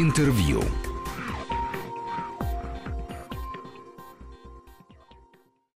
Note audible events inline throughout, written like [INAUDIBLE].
Интервью.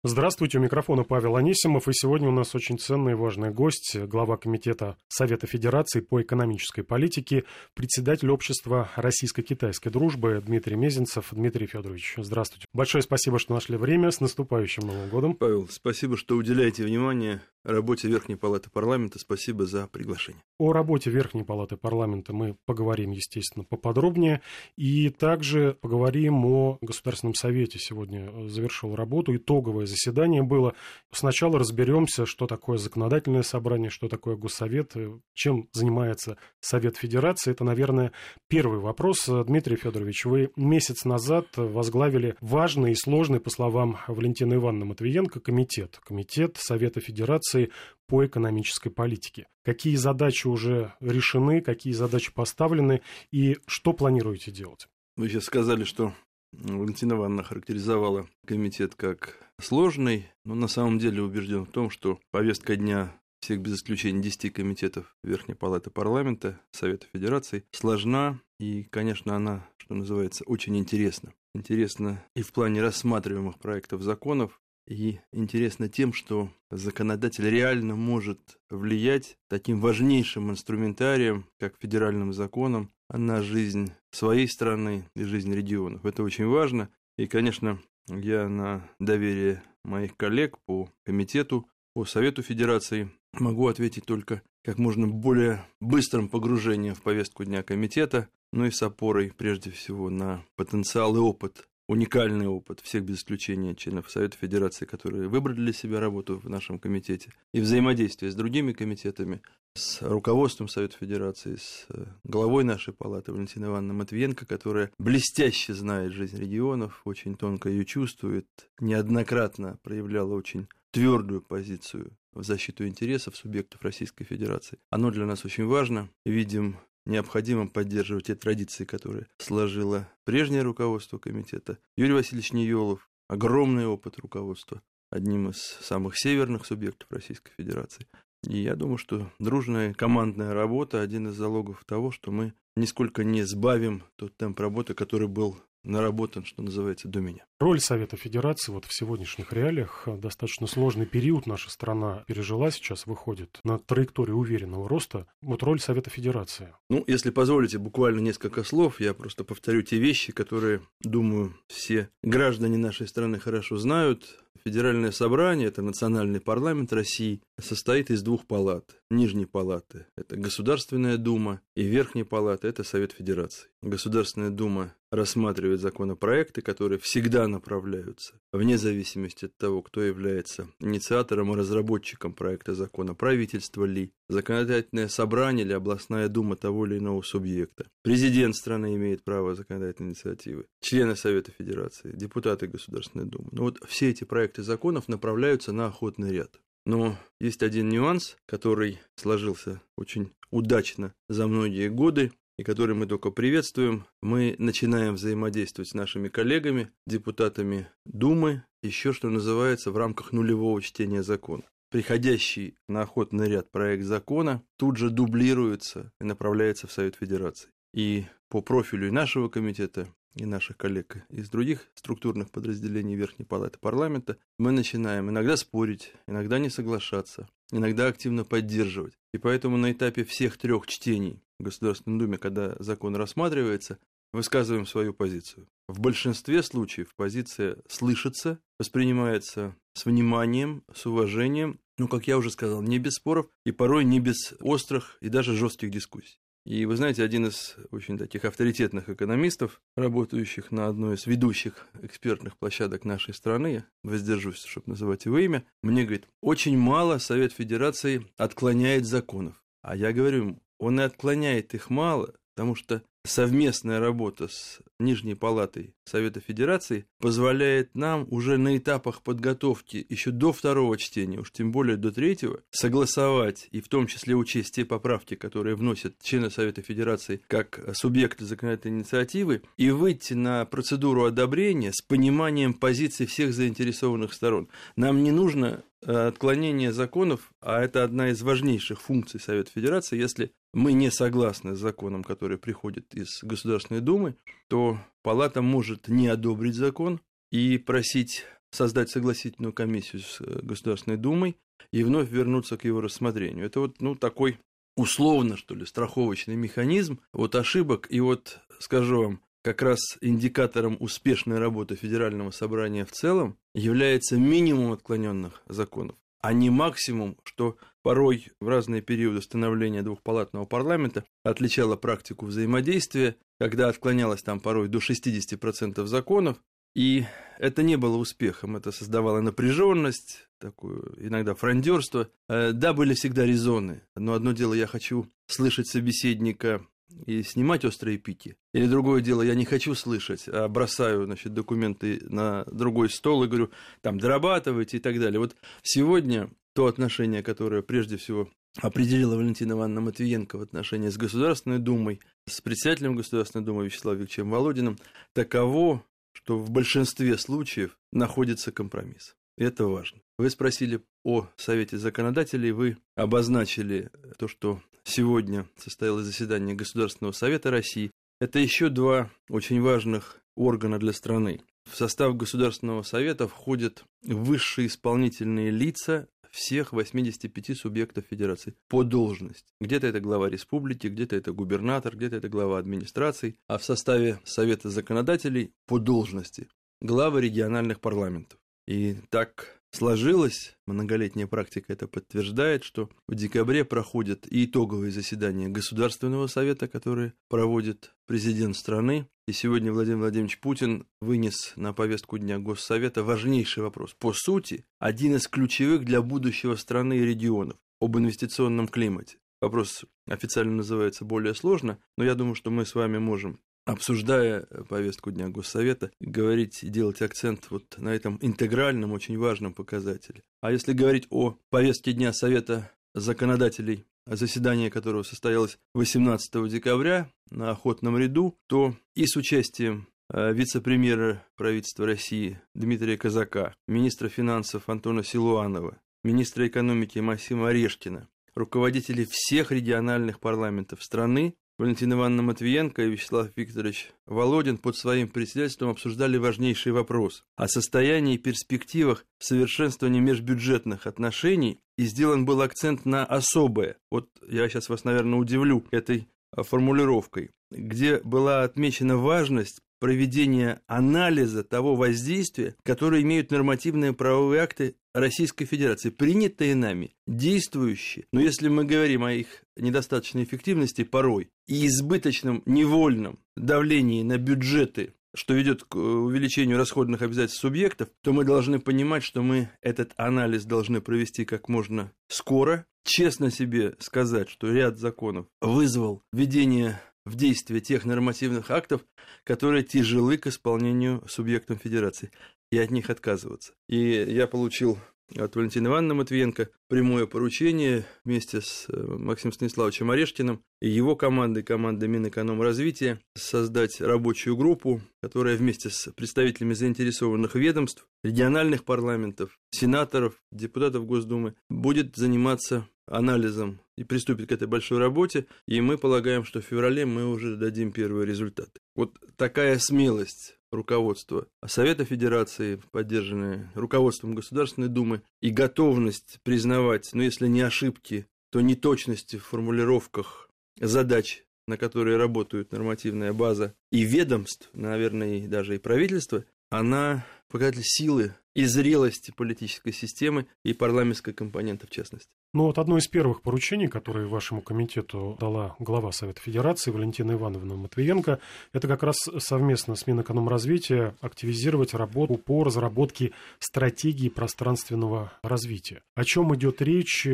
Здравствуйте, у микрофона Павел Анисимов, и сегодня у нас очень ценный и важный гость, глава Комитета Совета Федерации по экономической политике, председатель общества российско-китайской дружбы Дмитрий Мезенцев. Дмитрий Федорович, здравствуйте. Большое спасибо, что нашли время. С наступающим Новым годом. Павел, спасибо, что уделяете внимание работе Верхней Палаты Парламента. Спасибо за приглашение. О работе Верхней Палаты Парламента мы поговорим, естественно, поподробнее. И также поговорим о Государственном Совете. Сегодня завершил работу. Итоговое заседание было. Сначала разберемся, что такое законодательное собрание, что такое Госсовет, чем занимается Совет Федерации. Это, наверное, первый вопрос. Дмитрий Федорович, вы месяц назад возглавили важный и сложный, по словам Валентины Ивановны Матвиенко, комитет. Комитет Совета Федерации по экономической политике. Какие задачи уже решены, какие задачи поставлены и что планируете делать? Вы сейчас сказали, что Валентина Ивановна характеризовала комитет как сложный, но на самом деле убежден в том, что повестка дня всех без исключения 10 комитетов Верхней Палаты Парламента, Совета Федерации сложна, и, конечно, она, что называется, очень интересна. Интересно и в плане рассматриваемых проектов законов, и интересно тем, что законодатель реально может влиять таким важнейшим инструментарием, как федеральным законом, на жизнь своей страны и жизнь регионов. Это очень важно. И, конечно, я на доверие моих коллег по комитету, по Совету Федерации могу ответить только как можно более быстрым погружением в повестку дня комитета, ну и с опорой прежде всего на потенциал и опыт уникальный опыт всех без исключения членов Совета Федерации, которые выбрали для себя работу в нашем комитете, и взаимодействие с другими комитетами, с руководством Совета Федерации, с э, главой нашей палаты Валентиной Ивановной Матвиенко, которая блестяще знает жизнь регионов, очень тонко ее чувствует, неоднократно проявляла очень твердую позицию в защиту интересов субъектов Российской Федерации. Оно для нас очень важно. Видим необходимо поддерживать те традиции, которые сложило прежнее руководство комитета. Юрий Васильевич Неелов, огромный опыт руководства, одним из самых северных субъектов Российской Федерации. И я думаю, что дружная командная работа – один из залогов того, что мы нисколько не сбавим тот темп работы, который был наработан, что называется, до меня. Роль Совета Федерации вот в сегодняшних реалиях достаточно сложный период наша страна пережила, сейчас выходит на траекторию уверенного роста. Вот роль Совета Федерации. Ну, если позволите, буквально несколько слов, я просто повторю те вещи, которые, думаю, все граждане нашей страны хорошо знают. Федеральное собрание, это национальный парламент России, состоит из двух палат. Нижней палаты – это Государственная Дума, и Верхней палаты – это Совет Федерации. Государственная Дума рассматривает законопроекты, которые всегда направляются, вне зависимости от того, кто является инициатором и разработчиком проекта закона, правительство ли, законодательное собрание или областная дума того или иного субъекта. Президент страны имеет право законодательной инициативы, члены Совета Федерации, депутаты Государственной Думы. Но вот все эти проекты законов направляются на охотный ряд. Но есть один нюанс, который сложился очень удачно за многие годы, и который мы только приветствуем. Мы начинаем взаимодействовать с нашими коллегами, депутатами Думы, еще что называется в рамках нулевого чтения закона. Приходящий на охотный ряд проект закона тут же дублируется и направляется в Совет Федерации. И по профилю нашего комитета, и наших коллег из других структурных подразделений Верхней Палаты Парламента, мы начинаем иногда спорить, иногда не соглашаться, иногда активно поддерживать. И поэтому на этапе всех трех чтений Государственной Думе, когда закон рассматривается, высказываем свою позицию. В большинстве случаев позиция слышится, воспринимается с вниманием, с уважением, ну, как я уже сказал, не без споров и порой не без острых и даже жестких дискуссий. И вы знаете, один из очень таких авторитетных экономистов, работающих на одной из ведущих экспертных площадок нашей страны, воздержусь, чтобы называть его имя, мне говорит, очень мало Совет Федерации отклоняет законов. А я говорю, он и отклоняет их мало, потому что совместная работа с Нижней Палатой Совета Федерации позволяет нам уже на этапах подготовки еще до второго чтения, уж тем более до третьего, согласовать и в том числе учесть те поправки, которые вносят члены Совета Федерации как субъекты законодательной инициативы, и выйти на процедуру одобрения с пониманием позиций всех заинтересованных сторон. Нам не нужно отклонение законов, а это одна из важнейших функций Совета Федерации, если мы не согласны с законом, который приходит из Государственной Думы, то Палата может не одобрить закон и просить создать согласительную комиссию с э, Государственной Думой и вновь вернуться к его рассмотрению. Это вот ну, такой условно, что ли, страховочный механизм от ошибок. И вот, скажу вам, как раз индикатором успешной работы Федерального собрания в целом является минимум отклоненных законов, а не максимум, что порой в разные периоды становления двухпалатного парламента отличало практику взаимодействия, когда отклонялось там порой до 60% законов, и это не было успехом, это создавало напряженность, такую иногда фрондерство. Э, да, были всегда резоны, но одно дело я хочу слышать собеседника и снимать острые пики. Или другое дело, я не хочу слышать, а бросаю значит, документы на другой стол и говорю, там, дорабатывайте и так далее. Вот сегодня то отношение, которое прежде всего определила Валентина Ивановна Матвиенко в отношении с Государственной Думой, с председателем Государственной Думы Вячеславом Викторовичем Володиным, таково, что в большинстве случаев находится компромисс. Это важно. Вы спросили о Совете законодателей, вы обозначили то, что сегодня состоялось заседание Государственного Совета России. Это еще два очень важных органа для страны. В состав Государственного Совета входят высшие исполнительные лица всех 85 субъектов Федерации по должности. Где-то это глава республики, где-то это губернатор, где-то это глава администрации, а в составе Совета законодателей по должности главы региональных парламентов. И так сложилось, многолетняя практика это подтверждает, что в декабре проходят и итоговые заседания Государственного совета, которые проводит президент страны. И сегодня Владимир Владимирович Путин вынес на повестку дня Госсовета важнейший вопрос. По сути, один из ключевых для будущего страны и регионов об инвестиционном климате. Вопрос официально называется более сложно, но я думаю, что мы с вами можем обсуждая повестку Дня Госсовета, говорить и делать акцент вот на этом интегральном, очень важном показателе. А если говорить о повестке Дня Совета законодателей, заседание которого состоялось 18 декабря на Охотном ряду, то и с участием э, вице-премьера правительства России Дмитрия Казака, министра финансов Антона Силуанова, министра экономики Максима Орешкина, руководителей всех региональных парламентов страны Валентина Ивановна Матвиенко и Вячеслав Викторович Володин под своим председательством обсуждали важнейший вопрос о состоянии и перспективах совершенствования межбюджетных отношений, и сделан был акцент на особое. Вот я сейчас вас, наверное, удивлю этой а, формулировкой, где была отмечена важность проведения анализа того воздействия, которое имеют нормативные правовые акты Российской Федерации, принятые нами, действующие. Но если мы говорим о их недостаточной эффективности порой и избыточном невольном давлении на бюджеты что ведет к увеличению расходных обязательств субъектов, то мы должны понимать, что мы этот анализ должны провести как можно скоро, честно себе сказать, что ряд законов вызвал введение в действие тех нормативных актов, которые тяжелы к исполнению субъектом федерации, и от них отказываться. И я получил от Валентины Ивановны Матвиенко прямое поручение вместе с э, Максимом Станиславовичем Орешкиным и его командой, командой Минэкономразвития, создать рабочую группу, которая вместе с представителями заинтересованных ведомств, региональных парламентов, сенаторов, депутатов Госдумы будет заниматься анализом и приступит к этой большой работе, и мы полагаем, что в феврале мы уже дадим первые результаты. Вот такая смелость руководства Совета Федерации, поддержанная руководством Государственной Думы, и готовность признавать, ну если не ошибки, то неточности в формулировках задач, на которые работают нормативная база и ведомств, наверное, и даже и правительство, она показатель силы и зрелости политической системы и парламентской компоненты в частности. Ну вот одно из первых поручений, которые вашему комитету дала глава Совета Федерации Валентина Ивановна Матвиенко, это как раз совместно с Минэкономразвития активизировать работу по разработке стратегии пространственного развития. О чем идет речь,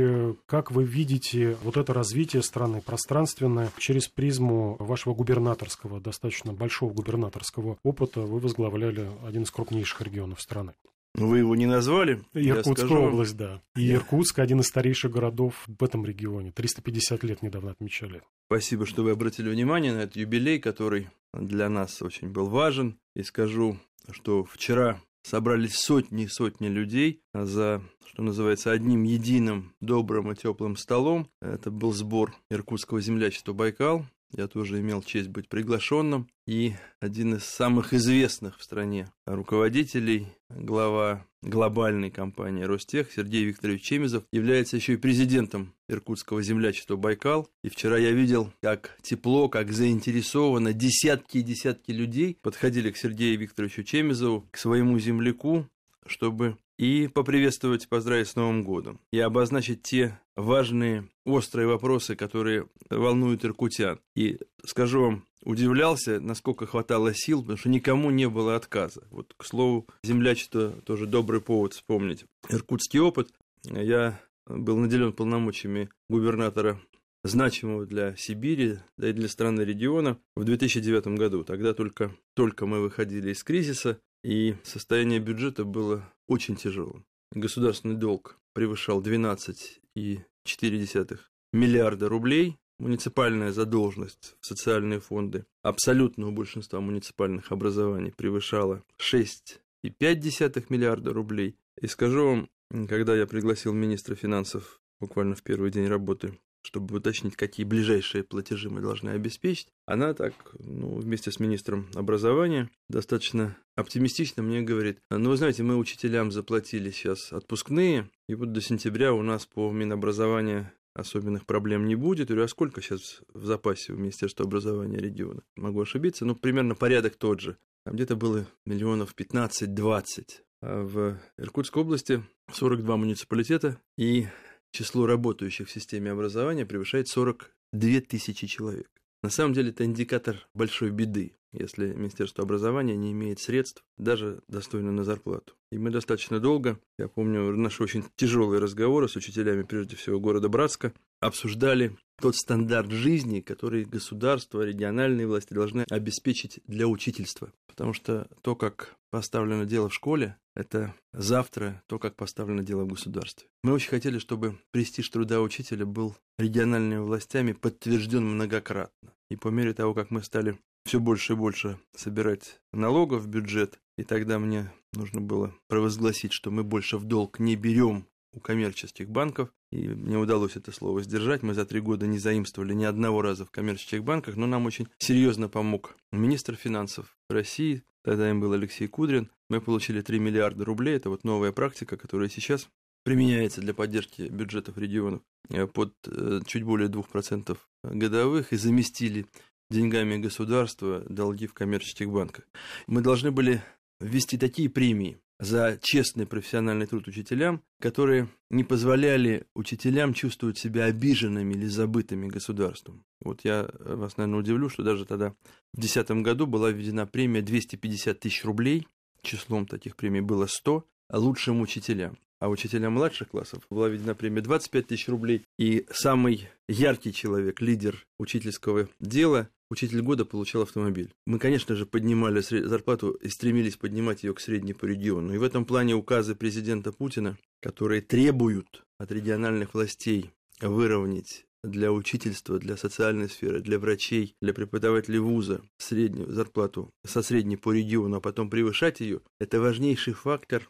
как вы видите вот это развитие страны пространственное через призму вашего губернаторского, достаточно большого губернаторского опыта, вы возглавляли один из крупнейших регионов страны. Вы его не назвали? Иркутская скажу... область, да. И Иркутск один из старейших городов в этом регионе. 350 лет недавно отмечали. Спасибо, что вы обратили внимание на этот юбилей, который для нас очень был важен. И скажу, что вчера собрались сотни и сотни людей за, что называется, одним единым добрым и теплым столом. Это был сбор Иркутского землячества «Байкал». Я тоже имел честь быть приглашенным. И один из самых известных в стране руководителей, глава глобальной компании Ростех Сергей Викторович Чемизов является еще и президентом Иркутского землячества «Байкал». И вчера я видел, как тепло, как заинтересованно десятки и десятки людей подходили к Сергею Викторовичу Чемизову, к своему земляку, чтобы и поприветствовать, поздравить с Новым годом, и обозначить те важные, острые вопросы, которые волнуют иркутян. И скажу вам, удивлялся, насколько хватало сил, потому что никому не было отказа. Вот, к слову, землячество тоже добрый повод вспомнить. Иркутский опыт. Я был наделен полномочиями губернатора значимого для Сибири, да и для страны региона в 2009 году. Тогда только, только мы выходили из кризиса, и состояние бюджета было очень тяжелым. Государственный долг превышал 12,4 миллиарда рублей, муниципальная задолженность в социальные фонды абсолютного большинства муниципальных образований превышала 6,5 миллиарда рублей. И скажу вам, когда я пригласил министра финансов буквально в первый день работы чтобы уточнить, какие ближайшие платежи мы должны обеспечить, она так, ну, вместе с министром образования достаточно оптимистично мне говорит, ну, вы знаете, мы учителям заплатили сейчас отпускные, и вот до сентября у нас по Минобразования особенных проблем не будет. Я говорю, а сколько сейчас в запасе у Министерства образования региона? Могу ошибиться, но примерно порядок тот же. Там где-то было миллионов 15-20. А в Иркутской области 42 муниципалитета и число работающих в системе образования превышает 42 тысячи человек. На самом деле это индикатор большой беды, если Министерство образования не имеет средств даже достойно на зарплату. И мы достаточно долго, я помню наши очень тяжелые разговоры с учителями, прежде всего города Братска, обсуждали тот стандарт жизни, который государство, региональные власти должны обеспечить для учительства. Потому что то, как поставлено дело в школе, это завтра то, как поставлено дело в государстве. Мы очень хотели, чтобы престиж труда учителя был региональными властями подтвержден многократно. И по мере того, как мы стали все больше и больше собирать налогов в бюджет, и тогда мне нужно было провозгласить, что мы больше в долг не берем у коммерческих банков, и мне удалось это слово сдержать. Мы за три года не заимствовали ни одного раза в коммерческих банках, но нам очень серьезно помог министр финансов России, тогда им был Алексей Кудрин. Мы получили 3 миллиарда рублей, это вот новая практика, которая сейчас применяется для поддержки бюджетов регионов э, под э, чуть более 2% годовых и заместили деньгами государства долги в коммерческих банках. Мы должны были ввести такие премии, за честный профессиональный труд учителям, которые не позволяли учителям чувствовать себя обиженными или забытыми государством. Вот я вас, наверное, удивлю, что даже тогда в 2010 году была введена премия 250 тысяч рублей, числом таких премий было 100, лучшим учителям. А учителям младших классов была введена премия 25 тысяч рублей. И самый яркий человек, лидер учительского дела, учитель года получал автомобиль. Мы, конечно же, поднимали зарплату и стремились поднимать ее к средней по региону. И в этом плане указы президента Путина, которые требуют от региональных властей выровнять для учительства, для социальной сферы, для врачей, для преподавателей вуза среднюю зарплату со средней по региону, а потом превышать ее, это важнейший фактор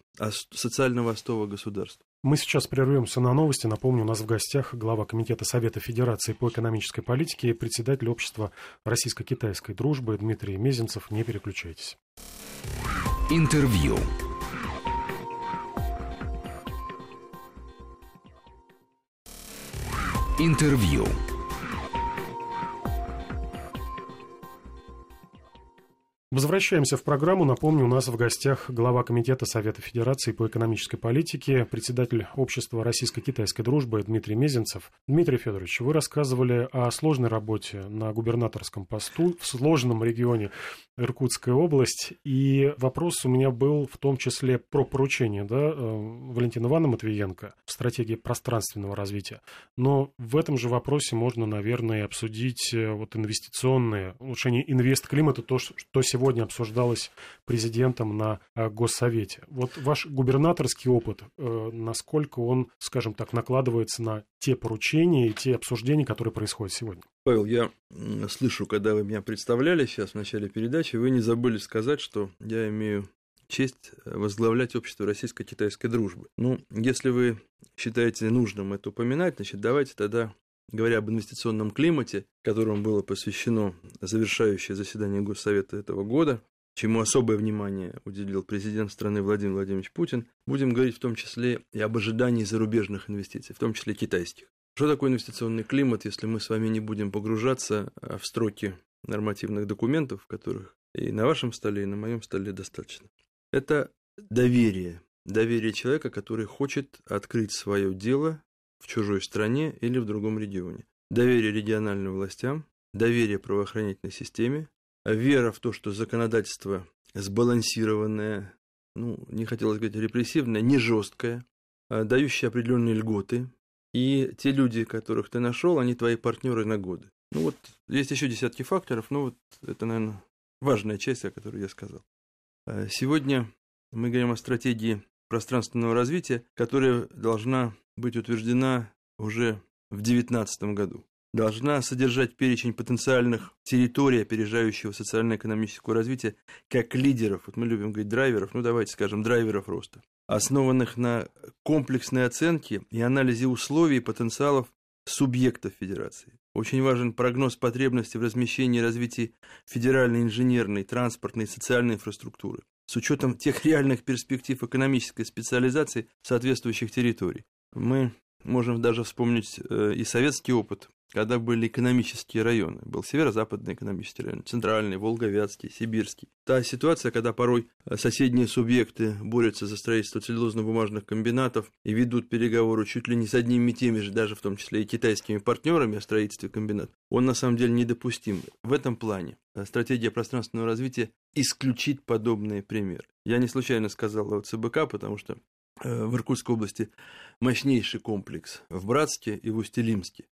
социального остова государства. Мы сейчас прервемся на новости. Напомню, у нас в гостях глава Комитета Совета Федерации по экономической политике и председатель общества российско-китайской дружбы Дмитрий Мезенцев. Не переключайтесь. Интервью. Интервью. Возвращаемся в программу. Напомню, у нас в гостях глава Комитета Совета Федерации по экономической политике, председатель Общества российско-китайской дружбы Дмитрий Мезенцев. Дмитрий Федорович, вы рассказывали о сложной работе на губернаторском посту в сложном регионе Иркутская область. И вопрос у меня был в том числе про поручение да, э, Валентина Ивановна Матвиенко в стратегии пространственного развития. Но в этом же вопросе можно, наверное, обсудить э, вот инвестиционные, улучшение инвест-климата, то, что сегодня обсуждалось президентом на э, Госсовете. Вот ваш губернаторский опыт, насколько он, скажем так, накладывается на те поручения и те обсуждения, которые происходят сегодня? Павел, я слышу, когда вы меня представляли сейчас в начале передачи, вы не забыли сказать, что я имею честь возглавлять общество российско-китайской дружбы. Ну, если вы считаете нужным это упоминать, значит, давайте тогда говоря об инвестиционном климате, которому было посвящено завершающее заседание Госсовета этого года, чему особое внимание уделил президент страны Владимир Владимирович Путин, будем говорить в том числе и об ожидании зарубежных инвестиций, в том числе китайских. Что такое инвестиционный климат, если мы с вами не будем погружаться а, в строки нормативных документов, которых и на вашем столе, и на моем столе достаточно? Это доверие. Доверие человека, который хочет открыть свое дело в чужой стране или в другом регионе. Доверие региональным властям, доверие правоохранительной системе, вера в то, что законодательство сбалансированное, ну, не хотелось говорить репрессивное, не жесткое, а дающее определенные льготы, и те люди, которых ты нашел, они твои партнеры на годы. Ну вот, есть еще десятки факторов, но вот это, наверное, важная часть, о которой я сказал. А сегодня мы говорим о стратегии пространственного развития, которая должна быть утверждена уже в 2019 году должна содержать перечень потенциальных территорий, опережающего социально-экономического развития, как лидеров, вот мы любим говорить драйверов, ну давайте скажем, драйверов роста, основанных на комплексной оценке и анализе условий и потенциалов субъектов федерации. Очень важен прогноз потребностей в размещении и развитии федеральной инженерной, транспортной и социальной инфраструктуры с учетом тех реальных перспектив экономической специализации соответствующих территорий. Мы можем даже вспомнить э, и советский опыт когда были экономические районы. Был северо-западный экономический район, центральный, волговятский, сибирский. Та ситуация, когда порой э, соседние субъекты борются за строительство целлюлозно-бумажных комбинатов и ведут переговоры чуть ли не с одними и теми же, даже в том числе и китайскими партнерами о строительстве комбинатов, он на самом деле недопустим. В этом плане э, стратегия пространственного развития исключит подобные примеры. Я не случайно сказал о ЦБК, потому что э, в Иркутской области мощнейший комплекс в Братске и в Устилимске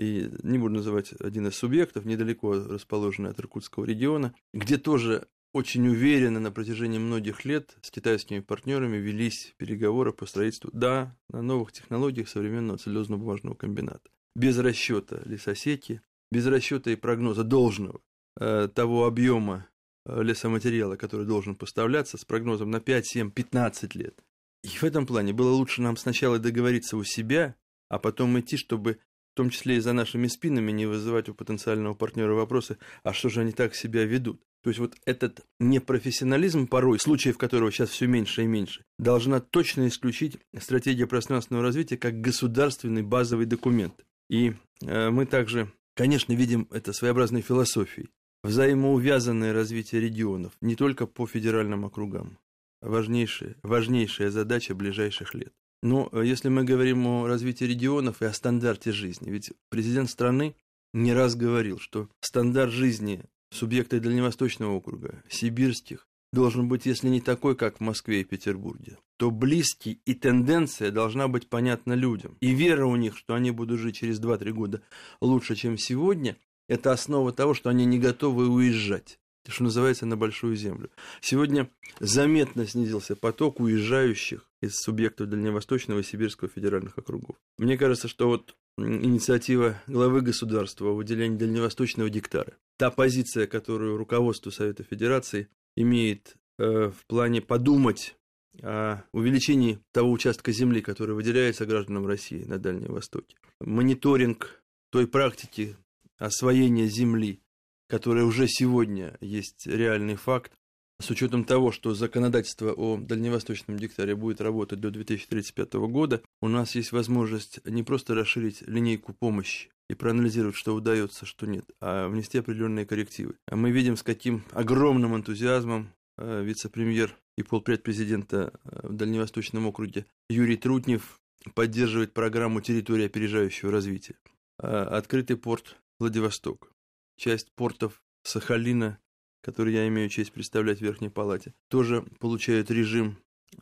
и не буду называть один из субъектов, недалеко расположенный от Иркутского региона, где тоже очень уверенно на протяжении многих лет с китайскими партнерами велись переговоры по строительству, да, на новых технологиях современного целлюлозно-бумажного комбината. Без расчета лесосети, без расчета и прогноза должного э, того объема э, лесоматериала, который должен поставляться с прогнозом на 5, 7, 15 лет. И в этом плане было лучше нам сначала договориться у себя, а потом идти, чтобы в том числе и за нашими спинами, не вызывать у потенциального партнера вопросы, а что же они так себя ведут. То есть вот этот непрофессионализм порой, случаев которого сейчас все меньше и меньше, должна точно исключить стратегия пространственного развития как государственный базовый документ. И э, мы также, конечно, видим это своеобразной философией. Взаимоувязанное развитие регионов не только по федеральным округам. Важнейшая, важнейшая задача ближайших лет. Но э, если мы говорим о развитии регионов и о стандарте жизни, ведь президент страны не раз говорил, что стандарт жизни субъекта Дальневосточного округа, сибирских, должен быть, если не такой, как в Москве и Петербурге, то близкий, и тенденция должна быть понятна людям. И вера у них, что они будут жить через 2-3 года лучше, чем сегодня, это основа того, что они не готовы уезжать что называется, на большую землю. Сегодня заметно снизился поток уезжающих из субъектов Дальневосточного и Сибирского федеральных округов. Мне кажется, что вот инициатива главы государства о выделении дальневосточного гектара, та позиция, которую руководство Совета Федерации имеет э, в плане подумать о увеличении того участка земли, который выделяется гражданам России на Дальнем Востоке. Мониторинг той практики освоения земли, которая уже сегодня есть реальный факт, с учетом того, что законодательство о дальневосточном диктаре будет работать до 2035 года, у нас есть возможность не просто расширить линейку помощи и проанализировать, что удается, что нет, а внести определенные коррективы. А мы видим, с каким огромным энтузиазмом э, вице-премьер и полпред президента э, в Дальневосточном округе Юрий Трутнев поддерживает программу территории опережающего развития. Э, открытый порт Владивосток, часть портов Сахалина, который я имею честь представлять в Верхней Палате, тоже получают режим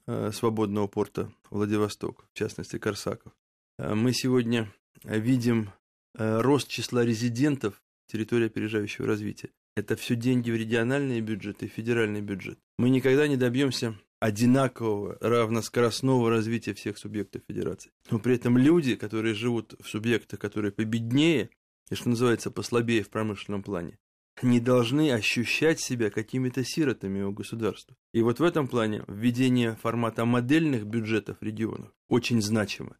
э, свободного порта Владивосток, в частности Корсаков. Э, мы сегодня видим э, рост числа резидентов территории опережающего развития. Это все деньги в региональные бюджеты и федеральный бюджет. Мы никогда не добьемся одинакового, равноскоростного развития всех субъектов федерации. Но при этом люди, которые живут в субъектах, которые победнее, и, что называется, послабее в промышленном плане, не должны ощущать себя какими-то сиротами у государства. И вот в этом плане введение формата модельных бюджетов регионов очень значимо.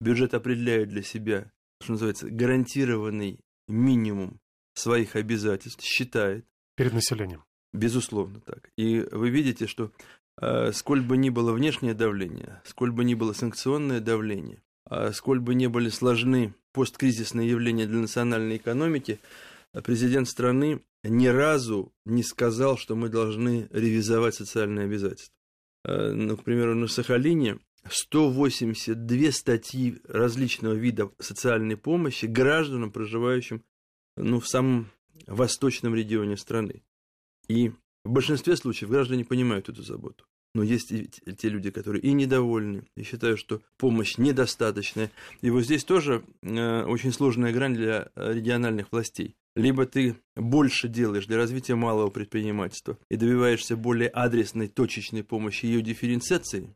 Бюджет определяет для себя, что называется, гарантированный минимум своих обязательств, считает. Перед населением. Безусловно так. И вы видите, что э, сколь бы ни было внешнее давление, сколь бы ни было санкционное давление, э, сколь бы ни были сложны посткризисные явления для национальной экономики, президент страны ни разу не сказал, что мы должны ревизовать социальные обязательства. Э, ну, к примеру, на Сахалине 182 статьи различного вида социальной помощи гражданам, проживающим ну, в самом восточном регионе страны. И в большинстве случаев граждане понимают эту заботу. Но есть и те люди, которые и недовольны, и считают, что помощь недостаточная. И вот здесь тоже э, очень сложная грань для региональных властей. Либо ты больше делаешь для развития малого предпринимательства и добиваешься более адресной, точечной помощи ее дифференциации,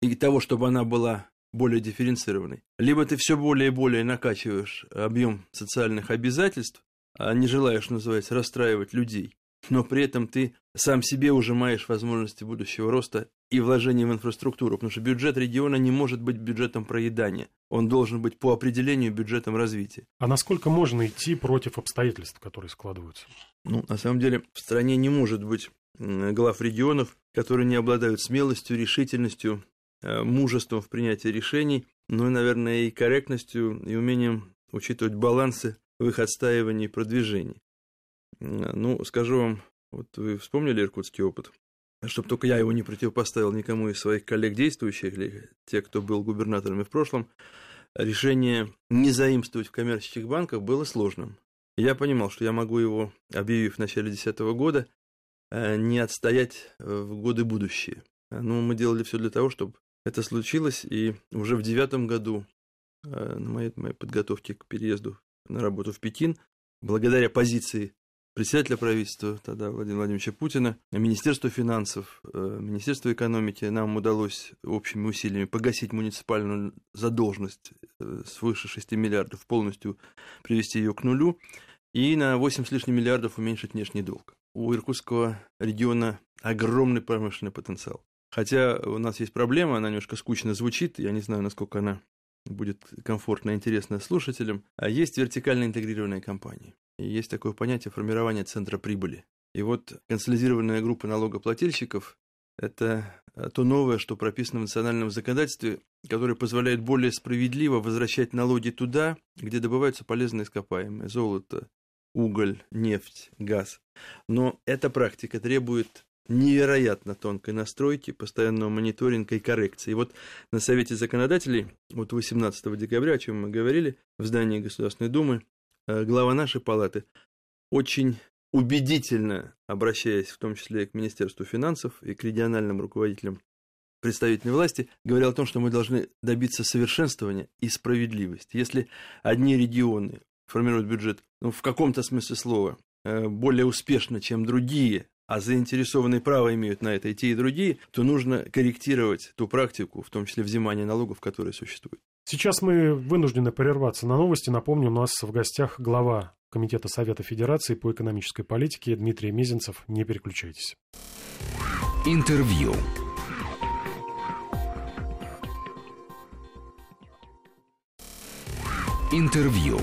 и того, чтобы она была более дифференцированной. Либо ты все более и более накачиваешь объем социальных обязательств, а не желаешь, называется, расстраивать людей, но при этом ты сам себе ужимаешь возможности будущего роста и вложения в инфраструктуру, потому что бюджет региона не может быть бюджетом проедания. Он должен быть по определению бюджетом развития. А насколько можно идти против обстоятельств, которые складываются? Ну, на самом деле, в стране не может быть глав регионов, которые не обладают смелостью, решительностью, э, мужеством в принятии решений, ну и, наверное, и корректностью, и умением учитывать балансы в их отстаивании и продвижении. Ну, скажу вам, вот вы вспомнили иркутский опыт? Чтобы только я его не противопоставил никому из своих коллег действующих, или тех, кто был губернаторами в прошлом, решение не заимствовать в коммерческих банках было сложным. Я понимал, что я могу его, объявив в начале 2010 года, э, не отстоять в годы будущие. Но мы делали все для того, чтобы это случилось, и уже в девятом году э, на моей, моей подготовке к переезду на работу в Пекин, благодаря позиции председателя правительства тогда Владимира Владимировича Путина, Министерство финансов, э, Министерство экономики, нам удалось общими усилиями погасить муниципальную задолженность э, свыше 6 миллиардов, полностью привести ее к нулю и на 8 с лишним миллиардов уменьшить внешний долг. У Иркутского региона огромный промышленный потенциал. Хотя у нас есть проблема, она немножко скучно звучит, я не знаю, насколько она будет комфортно и интересно слушателям. А есть вертикально интегрированные компании. И есть такое понятие формирования центра прибыли. И вот консолидированная группа налогоплательщиков – это то новое, что прописано в национальном законодательстве, которое позволяет более справедливо возвращать налоги туда, где добываются полезные ископаемые – золото, уголь, нефть, газ. Но эта практика требует невероятно тонкой настройки, постоянного мониторинга и коррекции. И вот на Совете законодателей, вот 18 декабря, о чем мы говорили, в здании Государственной Думы, Э, глава нашей палаты очень убедительно, обращаясь в том числе и к Министерству финансов и к региональным руководителям представительной власти, говорил о том, что мы должны добиться совершенствования и справедливости. Если одни регионы формируют бюджет ну, в каком-то смысле слова э, более успешно, чем другие, а заинтересованные право имеют на это и те, и другие, то нужно корректировать ту практику, в том числе взимания налогов, которые существуют. Сейчас мы вынуждены прерваться на новости. Напомню, у нас в гостях глава Комитета Совета Федерации по экономической политике Дмитрий Мезенцев. Не переключайтесь. Интервью. Интервью.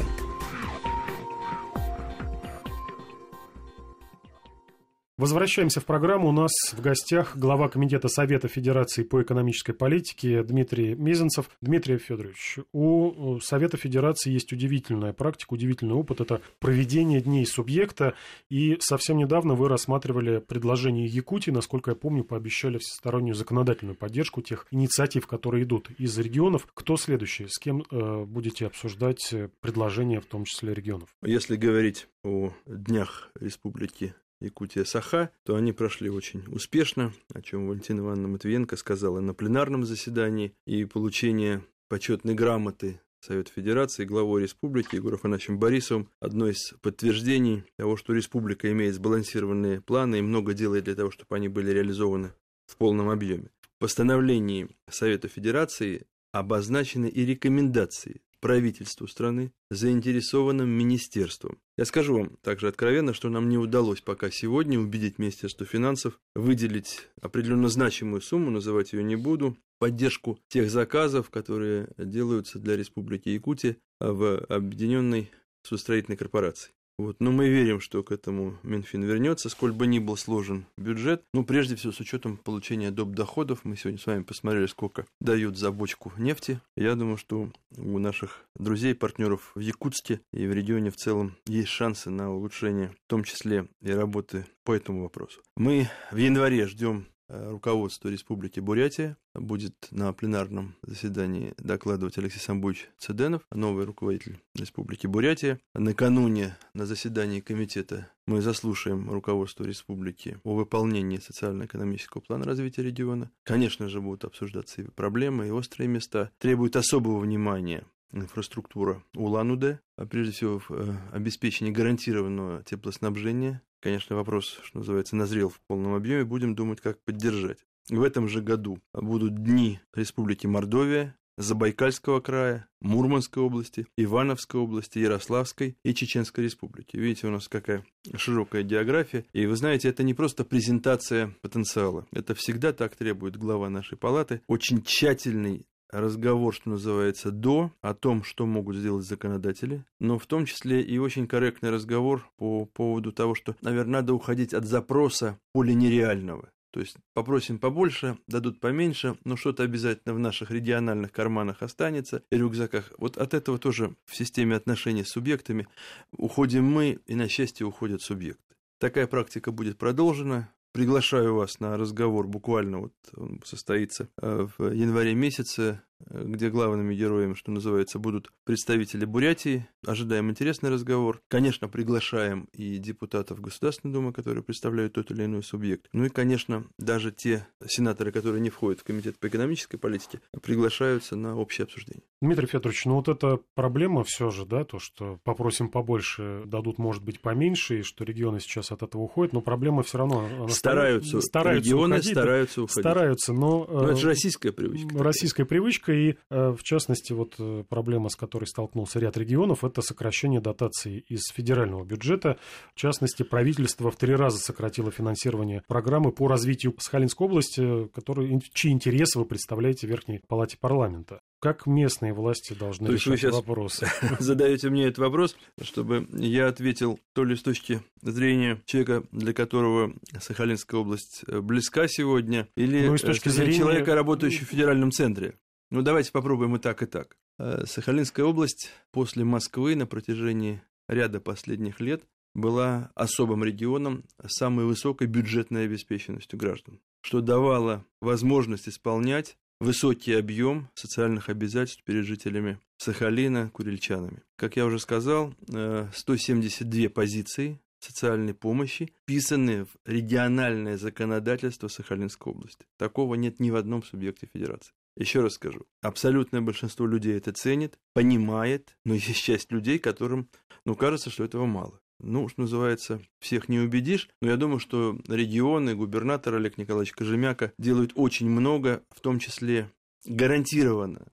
Возвращаемся в программу. У нас в гостях глава Комитета Совета Федерации по экономической политике Дмитрий Мизанцев. Дмитрий Федорович, у Совета Федерации есть удивительная практика, удивительный опыт. Это проведение дней субъекта. И совсем недавно вы рассматривали предложение Якутии, насколько я помню, пообещали всестороннюю законодательную поддержку тех инициатив, которые идут из регионов. Кто следующий? С кем э, будете обсуждать предложения, в том числе регионов? Если говорить о днях республики Якутия-Саха, то они прошли очень успешно, о чем Валентина Ивановна Матвиенко сказала на пленарном заседании, и получение почетной грамоты Совет Федерации, главой республики Егором Афанасьевичем Борисовым одно из подтверждений того, что республика имеет сбалансированные планы и много делает для того, чтобы они были реализованы в полном объеме. В постановлении Совета Федерации обозначены и рекомендации правительству страны, заинтересованным министерством. Я скажу вам также откровенно, что нам не удалось пока сегодня убедить Министерство финансов выделить определенно значимую сумму, называть ее не буду, поддержку тех заказов, которые делаются для Республики Якутия в Объединенной судостроительной корпорации. Вот. Но мы верим, что к этому Минфин вернется, сколь бы ни был сложен бюджет. Ну, прежде всего, с учетом получения доп. доходов, мы сегодня с вами посмотрели, сколько дают за бочку нефти. Я думаю, что у наших друзей, партнеров в Якутске и в регионе в целом есть шансы на улучшение, в том числе и работы по этому вопросу. Мы в январе ждем руководство Республики Бурятия. Будет на пленарном заседании докладывать Алексей Самбуевич Цеденов, новый руководитель Республики Бурятия. Накануне на заседании комитета мы заслушаем руководство республики о выполнении социально-экономического плана развития региона. Конечно же, будут обсуждаться и проблемы, и острые места. Требует особого внимания инфраструктура Улан-Удэ, а прежде всего э, обеспечении гарантированного теплоснабжения конечно, вопрос, что называется, назрел в полном объеме, будем думать, как поддержать. В этом же году будут дни Республики Мордовия, Забайкальского края, Мурманской области, Ивановской области, Ярославской и Чеченской республики. Видите, у нас какая широкая география. И вы знаете, это не просто презентация потенциала. Это всегда так требует глава нашей палаты. Очень тщательный разговор, что называется, до, о том, что могут сделать законодатели, но в том числе и очень корректный разговор по поводу того, что, наверное, надо уходить от запроса поля нереального. То есть попросим побольше, дадут поменьше, но что-то обязательно в наших региональных карманах останется и рюкзаках. Вот от этого тоже в системе отношений с субъектами уходим мы, и на счастье уходят субъекты. Такая практика будет продолжена. Приглашаю вас на разговор, буквально вот он состоится э, в январе месяце где главными героями, что называется, будут представители Бурятии. Ожидаем интересный разговор. Конечно, приглашаем и депутатов Государственной Думы, которые представляют тот или иной субъект. Ну и, конечно, даже те сенаторы, которые не входят в Комитет по экономической политике, приглашаются на общее обсуждение. Дмитрий Федорович, ну вот эта проблема все же, да, то, что попросим побольше, дадут, может быть, поменьше, и что регионы сейчас от этого уходят, но проблема все равно... Стараются, стараются регионы уходить, стараются уходить. Стараются, но... Но это же э, российская привычка. Российская такая. привычка, и, э, в частности, вот э, проблема, с которой столкнулся ряд регионов, это сокращение дотаций из федерального бюджета. В частности, правительство в три раза сократило финансирование программы по развитию Сахалинской области, который, чьи интересы вы представляете в Верхней Палате парламента. Как местные власти должны то решать вы вопросы? [LAUGHS] Задаете мне этот вопрос, чтобы я ответил то ли с точки зрения человека, для которого Сахалинская область близка сегодня, или ну, с точки зрения человека, работающего в федеральном центре. Ну, давайте попробуем и так, и так. Э, Сахалинская область после Москвы на протяжении ряда последних лет была особым регионом с самой высокой бюджетной обеспеченностью граждан, что давало возможность исполнять высокий объем социальных обязательств перед жителями Сахалина, курильчанами. Как я уже сказал, 172 э, позиции социальной помощи, вписаны в региональное законодательство Сахалинской области. Такого нет ни в одном субъекте федерации. Еще раз скажу, абсолютное большинство людей это ценит, понимает, но есть часть людей, которым, ну, кажется, что этого мало. Ну, что называется, всех не убедишь, но я думаю, что регионы, губернатор Олег Николаевич Кожемяка делают очень много, в том числе гарантированно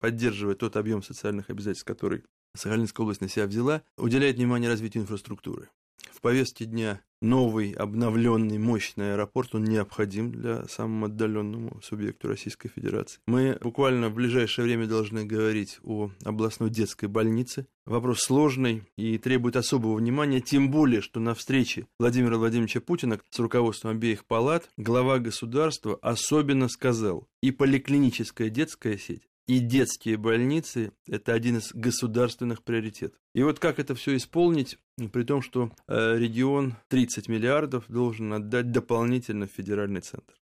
поддерживая тот объем социальных обязательств, который Сахалинская область на себя взяла, уделяет внимание развитию инфраструктуры. В повестке дня новый, обновленный, мощный аэропорт, он необходим для самому отдаленному субъекту Российской Федерации. Мы буквально в ближайшее время должны говорить о областной детской больнице. Вопрос сложный и требует особого внимания, тем более, что на встрече Владимира Владимировича Путина с руководством обеих палат глава государства особенно сказал, и поликлиническая детская сеть и детские больницы – это один из государственных приоритетов. И вот как это все исполнить, при том, что э, регион 30 миллиардов должен отдать дополнительно в федеральный центр.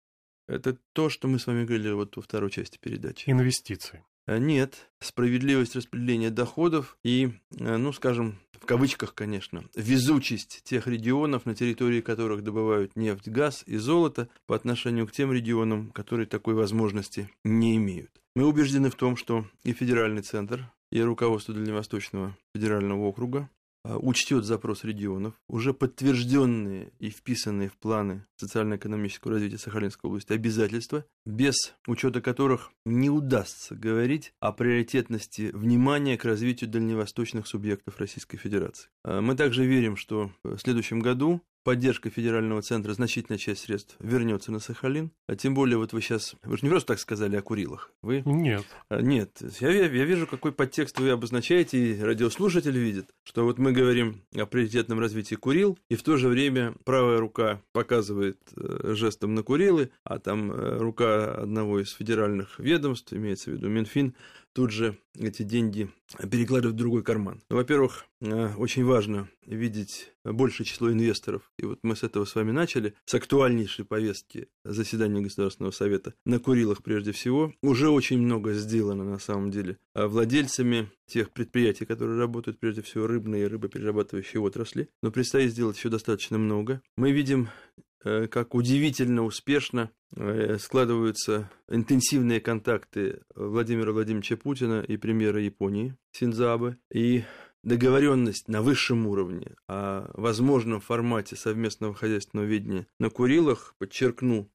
Это то, что мы с вами говорили вот во второй части передачи. Инвестиции. Э, нет, справедливость распределения доходов и, э, ну, скажем, в кавычках, конечно, везучесть тех регионов, на территории которых добывают нефть, газ и золото по отношению к тем регионам, которые такой возможности не имеют. Мы убеждены в том, что и федеральный центр, и руководство Дальневосточного федерального округа учтет запрос регионов, уже подтвержденные и вписанные в планы социально-экономического развития Сахалинской области обязательства, без учета которых не удастся говорить о приоритетности внимания к развитию дальневосточных субъектов Российской Федерации. А, мы также верим, что в следующем году поддержка федерального центра значительная часть средств вернется на Сахалин. А тем более, вот вы сейчас, вы же не просто так сказали о Курилах. Вы... Нет. А, нет. Я, я вижу, какой подтекст вы обозначаете, и радиослушатель видит, что вот мы говорим о приоритетном развитии Курил, и в то же время правая рука показывает э, жестом на Курилы, а там э, рука одного из федеральных ведомств, имеется в виду Минфин, тут же эти деньги перекладывать в другой карман. Ну, во-первых, э, очень важно видеть большее число инвесторов. И вот мы с этого с вами начали, с актуальнейшей повестки заседания Государственного Совета на Курилах прежде всего. Уже очень много сделано на самом деле владельцами тех предприятий, которые работают прежде всего рыбные и рыбоперерабатывающие отрасли. Но предстоит сделать еще достаточно много. Мы видим Э, как удивительно успешно э, складываются интенсивные контакты Владимира Владимировича Путина и премьера Японии Синзабе. И договоренность на высшем уровне о возможном формате совместного хозяйственного ведения на Курилах, подчеркну,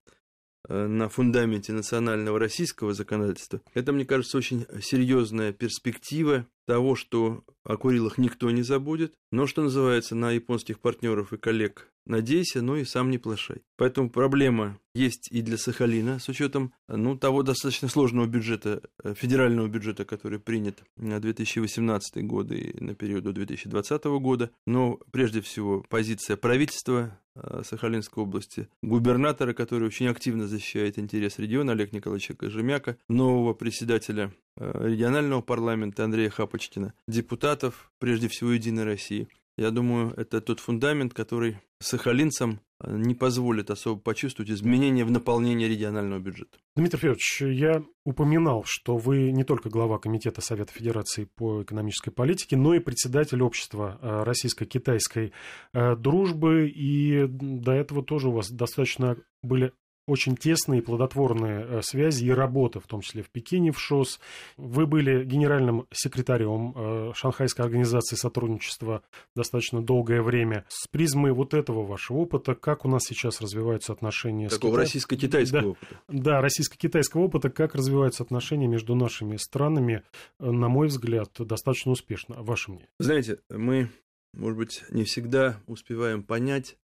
э, на фундаменте национального российского законодательства, это, мне кажется, очень серьезная перспектива того, что о Курилах никто не забудет, но, что называется, на японских партнеров и коллег надейся, но и сам не плашай. Поэтому проблема есть и для Сахалина, с учетом ну, того достаточно сложного бюджета, э, федерального бюджета, который принят на 2018 год и на период до 2020 года. Но прежде всего позиция правительства э, Сахалинской области, губернатора, который очень активно защищает интерес региона, Олег Николаевича Кожемяка, нового председателя э, регионального парламента Андрея Хапочкина, депутатов, прежде всего, Единой России – я думаю, это тот фундамент, который сахалинцам э, не позволит особо почувствовать изменения в наполнении регионального бюджета. Дмитрий Федорович, я упоминал, что вы не только глава Комитета Совета Федерации по экономической политике, но и председатель общества э, российско-китайской э, дружбы, и до этого тоже у вас достаточно были очень тесные и плодотворные э, связи и работа, в том числе в Пекине, в ШОС. Вы были генеральным секретарем э, Шанхайской организации сотрудничества достаточно долгое время. С призмы вот этого вашего опыта, как у нас сейчас развиваются отношения Такого с Китаем? российско-китайского да, опыта. Да, российско-китайского опыта, как развиваются отношения между нашими странами, э, на мой взгляд, достаточно успешно. Ваше мнение? Знаете, мы, может быть, не всегда успеваем понять,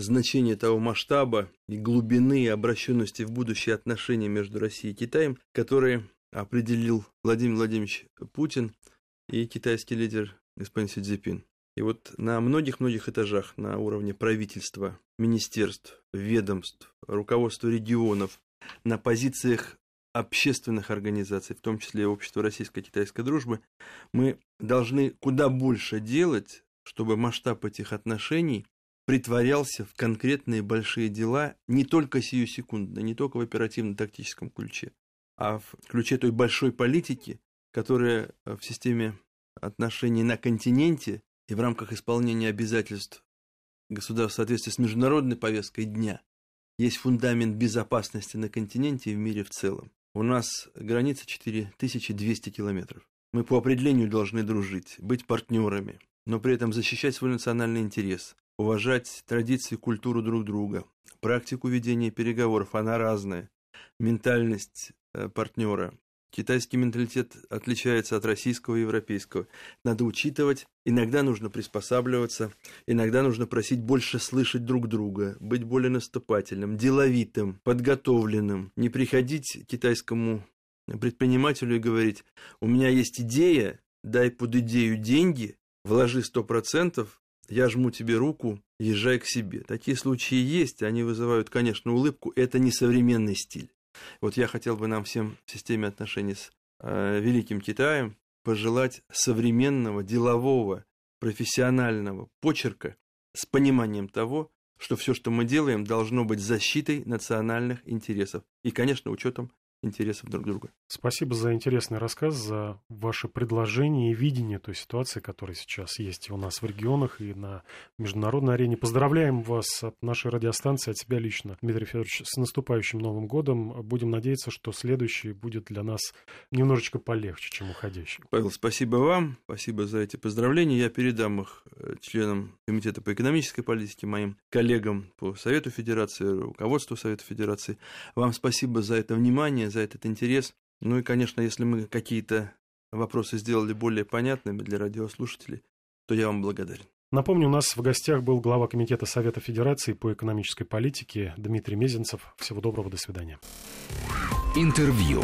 значение того масштаба и глубины и обращенности в будущее отношения между Россией и Китаем, которые определил Владимир Владимирович Путин и китайский лидер господин Си Цзипин. И вот на многих-многих этажах, на уровне правительства, министерств, ведомств, руководства регионов, на позициях общественных организаций, в том числе и Общества российско-китайской дружбы, мы должны куда больше делать, чтобы масштаб этих отношений притворялся в конкретные большие дела не только сию секунду, не только в оперативно-тактическом ключе, а в ключе той большой политики, которая э, в системе отношений на континенте и в рамках исполнения обязательств государств в соответствии с международной повесткой дня есть фундамент безопасности на континенте и в мире в целом. У нас граница 4200 километров. Мы по определению должны дружить, быть партнерами, но при этом защищать свой национальный интерес, уважать традиции и культуру друг друга, практику ведения переговоров, она разная, ментальность э, партнера. Китайский менталитет отличается от российского и европейского. Надо учитывать, иногда нужно приспосабливаться, иногда нужно просить больше слышать друг друга, быть более наступательным, деловитым, подготовленным, не приходить китайскому предпринимателю и говорить, у меня есть идея, дай под идею деньги, вложи сто процентов, я жму тебе руку, езжай к себе. Такие случаи есть, они вызывают, конечно, улыбку. Это не современный стиль. Вот я хотел бы нам всем в системе отношений с э, Великим Китаем пожелать современного, делового, профессионального почерка с пониманием того, что все, что мы делаем, должно быть защитой национальных интересов и, конечно, учетом интересов друг друга. Спасибо за интересный рассказ, за ваше предложение и видение той ситуации, которая сейчас есть и у нас в регионах, и на международной арене. Поздравляем вас от нашей радиостанции, от себя лично, Дмитрий Федорович, с наступающим Новым годом. Будем надеяться, что следующий будет для нас немножечко полегче, чем уходящий. Павел, спасибо вам, спасибо за эти поздравления. Я передам их э, членам Комитета по экономической политике, моим коллегам по Совету Федерации, руководству Совета Федерации. Вам спасибо за это внимание, за этот интерес. Ну и, конечно, если мы какие-то вопросы сделали более понятными для радиослушателей, то я вам благодарен. Напомню, у нас в гостях был глава Комитета Совета Федерации по экономической политике Дмитрий Мезенцев. Всего доброго, до свидания. Интервью.